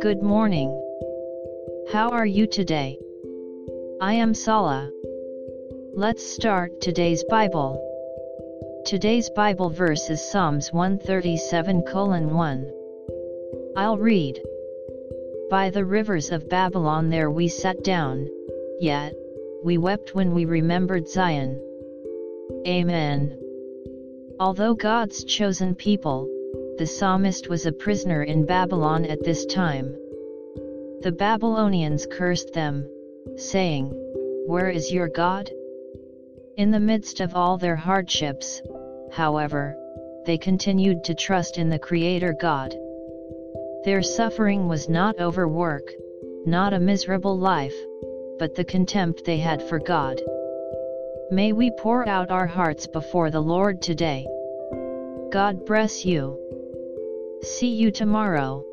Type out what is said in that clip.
Good morning. How are you today? I am Sala. Let's start today's Bible. Today's Bible verse is Psalms 137 1. I'll read. By the rivers of Babylon there we sat down, yet, we wept when we remembered Zion. Amen. Although God's chosen people, the psalmist was a prisoner in Babylon at this time. The Babylonians cursed them, saying, Where is your God? In the midst of all their hardships, however, they continued to trust in the Creator God. Their suffering was not overwork, not a miserable life, but the contempt they had for God. May we pour out our hearts before the Lord today. God bless you. See you tomorrow.